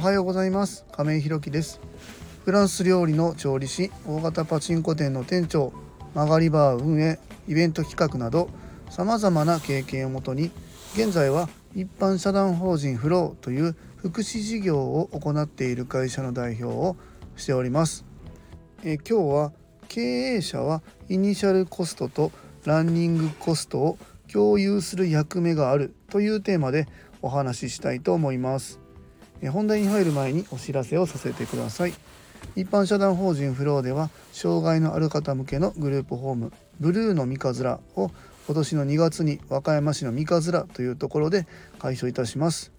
はようございます。亀井ひろきです。フランス料理の調理師大型パチンコ店の店長曲がりバー運営イベント企画などさまざまな経験をもとに現在は一般社団法人フローという福祉事業を行っている会社の代表をしております。え今日は経営者はイニシャルコストとランニングコストを共有する役目があるというテーマでお話ししたいと思います。本題に入る前にお知らせをさせてください。一般社団法人フローでは障害のある方向けのグループホームブルーの三葛を今年の2月に和歌山市の三葛というところで開所いたします。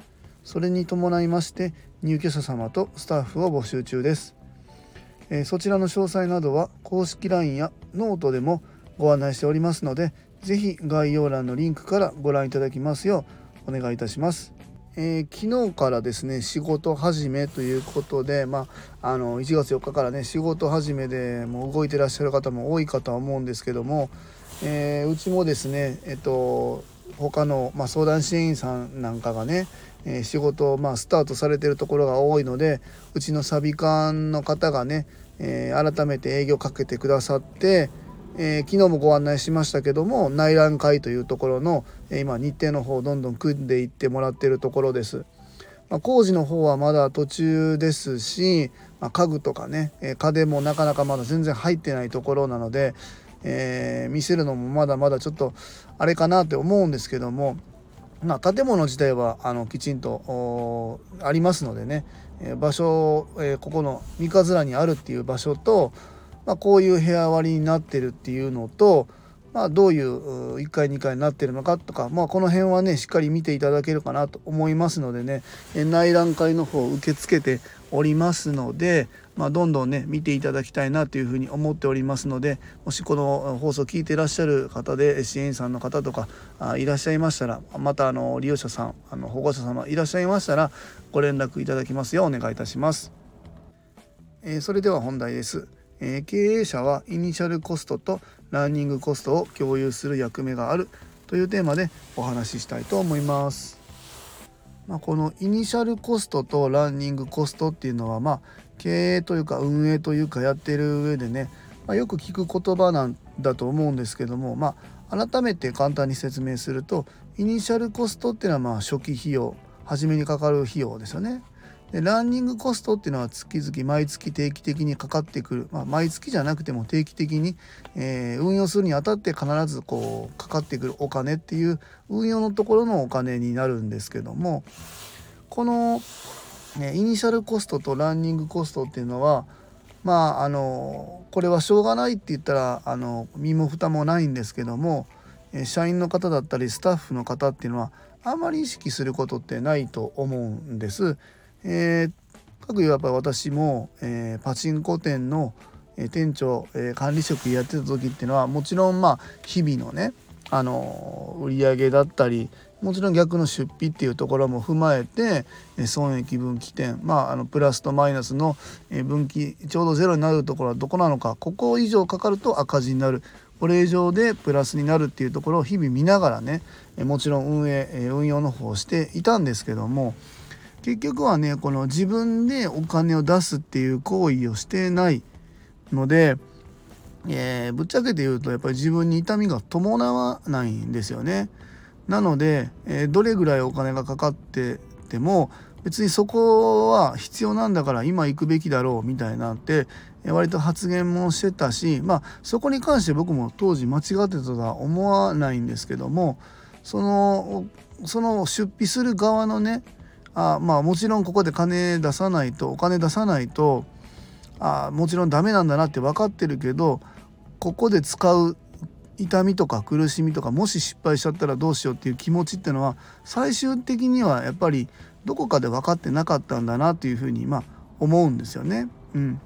それに伴いまして入居者様とスタッフを募集中です。えそちらの詳細などは公式 LINE やノートでもご案内しておりますので是非概要欄のリンクからご覧いただきますようお願いいたします。えー、昨日からですね仕事始めということで、まあ、あの1月4日からね仕事始めでもう動いてらっしゃる方も多いかとは思うんですけども、えー、うちもですねえっと他の、まあ、相談支援員さんなんかがね、えー、仕事を、まあ、スタートされてるところが多いのでうちのサビ館の方がね、え、改めて営業かけてくださって、えー、昨日もご案内しましたけども内覧会というところの、え今日程の方をどんどん組んでいってもらってるところです。まあ、工事の方はまだ途中ですし、まあ、家具とかね、え家電もなかなかまだ全然入ってないところなので、え、見せるのもまだまだちょっとあれかなって思うんですけども、まあ、建物自体はあのきちんとありますのでね、え場所、え、ここの三日面にあるっていう場所と、まあ、こういう部屋割りになってるっていうのと、まあ、どういう1階2階になってるのかとか、まあ、この辺はねしっかり見ていただけるかなと思いますのでね内覧会の方を受け付けておりますので、まあ、どんどんね見ていただきたいなというふうに思っておりますのでもしこの放送聞いていらっしゃる方で支援員さんの方とかあいらっしゃいましたらまたあの利用者さんあの保護者様いらっしゃいましたらご連絡いただきますようお願いいたします。えー、それでは本題です。えー、経営者はイニシャルコストとランニングコストを共有する役目があるというテーマでお話ししたいと思います。まあ、このイニシャルコストとランニングコストっていうのはまあ経営というか運営というかやってる上でね、まあ、よく聞く言葉なんだと思うんですけども、まあ、改めて簡単に説明するとイニシャルコストっていうのはまあ初期費用初めにかかる費用ですよね。でランニングコストっていうのは月々毎月定期的にかかってくる、まあ、毎月じゃなくても定期的に、えー、運用するにあたって必ずこうかかってくるお金っていう運用のところのお金になるんですけどもこの、ね、イニシャルコストとランニングコストっていうのはまああのこれはしょうがないって言ったらあの身も蓋もないんですけども社員の方だったりスタッフの方っていうのはあまり意識することってないと思うんです。えー、各やっぱ私も、えー、パチンコ店の、え店長、え管理職やってた時っていうのはもちろんまあ日々のねあの売り上げだったりもちろん逆の出費っていうところも踏まえて損益分岐点まああのプラスとマイナスの分岐ちょうどゼロになるところはどこなのかここ以上かかると赤字になる。これ以上でプラスになるっていうところを日々見ながらねもちろん運営運用の方をしていたんですけども結局はねこの自分でお金を出すっていう行為をしてないので、えー、ぶっちゃけて言うとやっぱり自分に痛みが伴わないんですよね。なので、えー、どれぐらいお金がかかってても別にそこは必要なんだから今行くべきだろうみたいなって割と発言もしてたしまあそこに関して僕も当時間違ってたとは思わないんですけどもそのその出費する側のねあまあもちろんここで金出さないとお金出さないとあもちろんダメなんだなって分かってるけどここで使う痛みとか苦しみとかもし失敗しちゃったらどうしようっていう気持ちっていうのは最終的にはやっぱりどこかで分かってなかったんだなというふうにまあ思うんですよね。うん、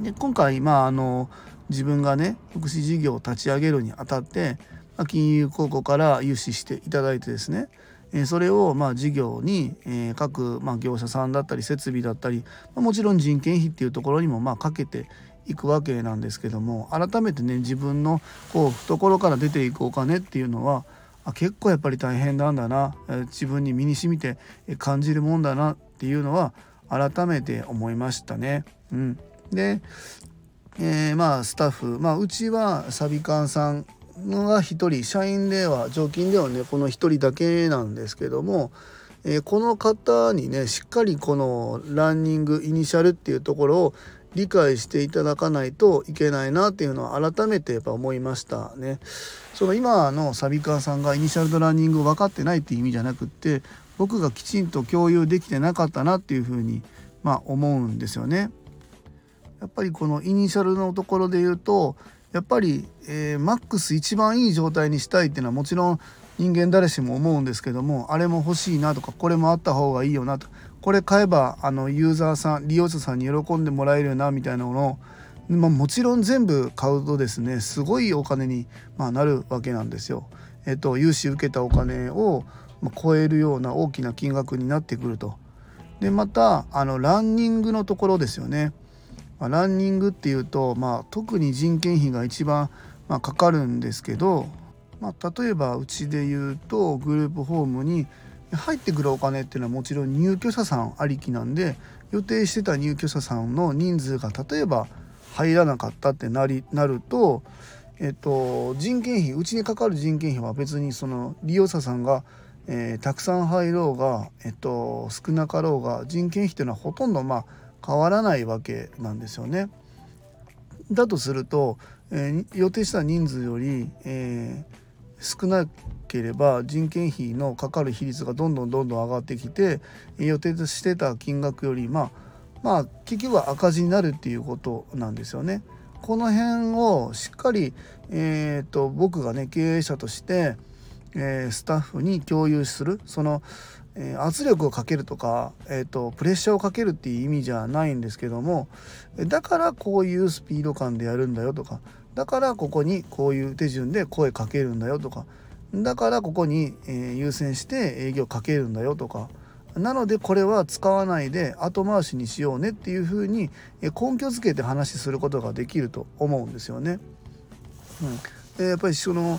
で今回まああの自分がね福祉事業を立ち上げるにあたって、まあ、金融公庫から融資していただいてですねえそれをま事業に、え各ま業者さんだったり設備だったり、まもちろん人件費っていうところにもまかけていくわけなんですけども改めてね自分のこう懐から出ていくお金っていうのはあ結構やっぱり大変なんだな、自分に身にしみて感じるもんだなっていうのは改めて思いましたね。うん、で、えー、まあスタッフ、まあ、うちはサビカンさんのが1人社員では常勤ではねこの1人だけなんですけども、えー、この方にねしっかりこのランニングイニシャルっていうところを理解していただかないといけないなっていうのは改めてやっぱ思いましたね。その今のサビカーさんがイニシャルとランニングを分かってないっていう意味じゃなくって僕がきちんと共有できてなかったなっていうふうにまあ思うんですよね。やっぱりこのイニシャルのところで言うとやっぱり、えー、マックス一番いい状態にしたいっていうのはもちろん人間誰しも思うんですけどもあれも欲しいなとかこれもあった方がいいよなとこれ買えばあのユーザーさん利用者さんに喜んでもらえるよなみたいなものをまあ、もちろん全部買うとですねすごいお金に、まあ、なるわけなんですよ。えっと、融資受けたお金を超えるような大きな金額になってくると。でまたあのランニングのところですよね。まあ、ランニングっていうと、まあ、特に人件費が一番、まあ、かかるんですけど、まあ、例えばうちで言うとグループホームに入ってくるお金っていうのはもちろん入居者さんありきなんで予定してた入居者さんの人数が例えば入らなかったってなりなると、えっと、人件費うちにかかる人件費は別にその利用者さんが、えー、たくさん入ろうが、えっと、少なかろうが人件費っていうのはほとんどまあ変わらないわけなんですよね。だとすると、えー、予定した人数より、えー、少なければ人件費のかかる比率がどんどんどんどん上がってきて予定してた金額よりまあまあ結局は赤字になるっていうことなんですよね。この辺をしっかり、えーと、僕がね経営者として、えー、スタッフに共有するその、え、圧力をかけるとか、えーとプレッシャーをかけるっていう意味じゃないんですけどもだからこういうスピード感でやるんだよとかだからここにこういう手順で声かけるんだよとかだからここに、え優先して営業かけるんだよとかなのでこれは使わないで後回しにしようねっていうふうに根拠づけて話することができると思うんですよね。うん、でやっぱりその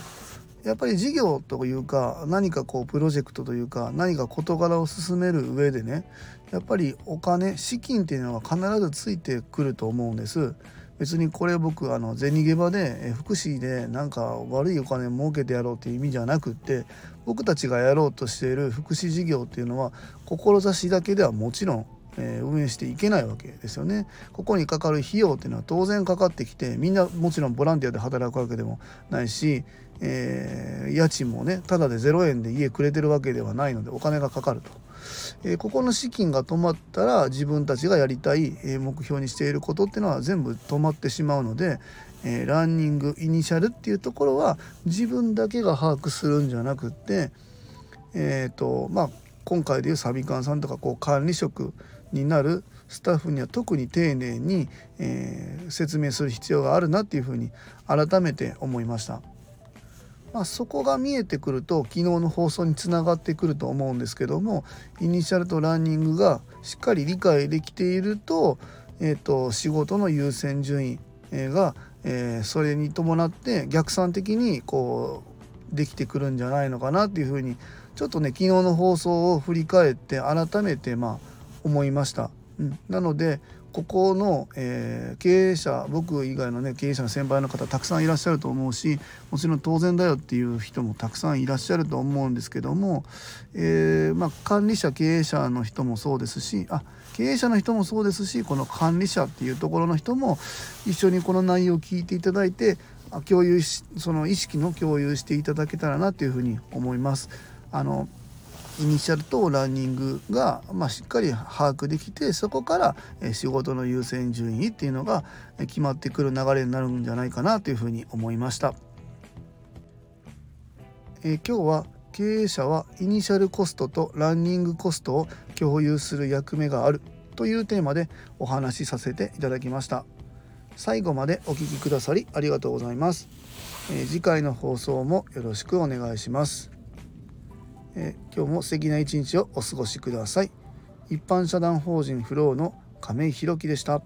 やっぱり事業というか何かこうプロジェクトというか何か事柄を進める上でねやっぱりお金資金っていうのは必ずついてくると思うんです。別にこれ僕あの銭ゲバで福祉でなんか悪いお金儲けてやろうっていう意味じゃなくって僕たちがやろうとしている福祉事業っていうのは志だけではもちろんえ運営していけないわけですよね。ここにかかる費用っていうのは当然かかってきてみんなもちろんボランティアで働くわけでもないし、えー、家賃もねただで0円で家くれてるわけではないのでお金がかかると。えー、ここの資金が止まったら自分たちがやりたい、え目標にしていることっていうのは全部止まってしまうので、えー、ランニングイニシャルっていうところは自分だけが把握するんじゃなくって、えーとまあ、今回でいうサビカンさんとかこう管理職になるスタッフには特に丁寧に、えー、説明する必要があるなっていうふうに改めて思いました。まあ、そこが見えてくると昨日の放送につながってくると思うんですけどもイニシャルとランニングがしっかり理解できていると,、えーと、仕事の優先順位が、えー、それに伴って逆算的にこうできてくるんじゃないのかなっていうふうにちょっとね昨日の放送を振り返って改めてまあ思いました。うん、なのでここの、えー、経営者僕以外のね経営者の先輩の方たくさんいらっしゃると思うしもちろん当然だよっていう人もたくさんいらっしゃると思うんですけども、えー、まあ、管理者経営者の人もそうですしあ経営者の人もそうですしこの管理者っていうところの人も一緒にこの内容を聞いていただいて共有しその意識の共有していただけたらなというふうに思います。あのイニシャルとランニングが、まあ、しっかり把握できてそこから仕事の優先順位っていうのが決まってくる流れになるんじゃないかなというふうに思いました。え今日は経営者はイニシャルコストとランニングコストを共有する役目があるというテーマでお話しさせていただきました。最後までお聴きくださりありがとうございます、え次回の放送もよろしくお願いします。え今日も素敵な一日をお過ごしください。一般社団法人フローの亀井弘樹でした。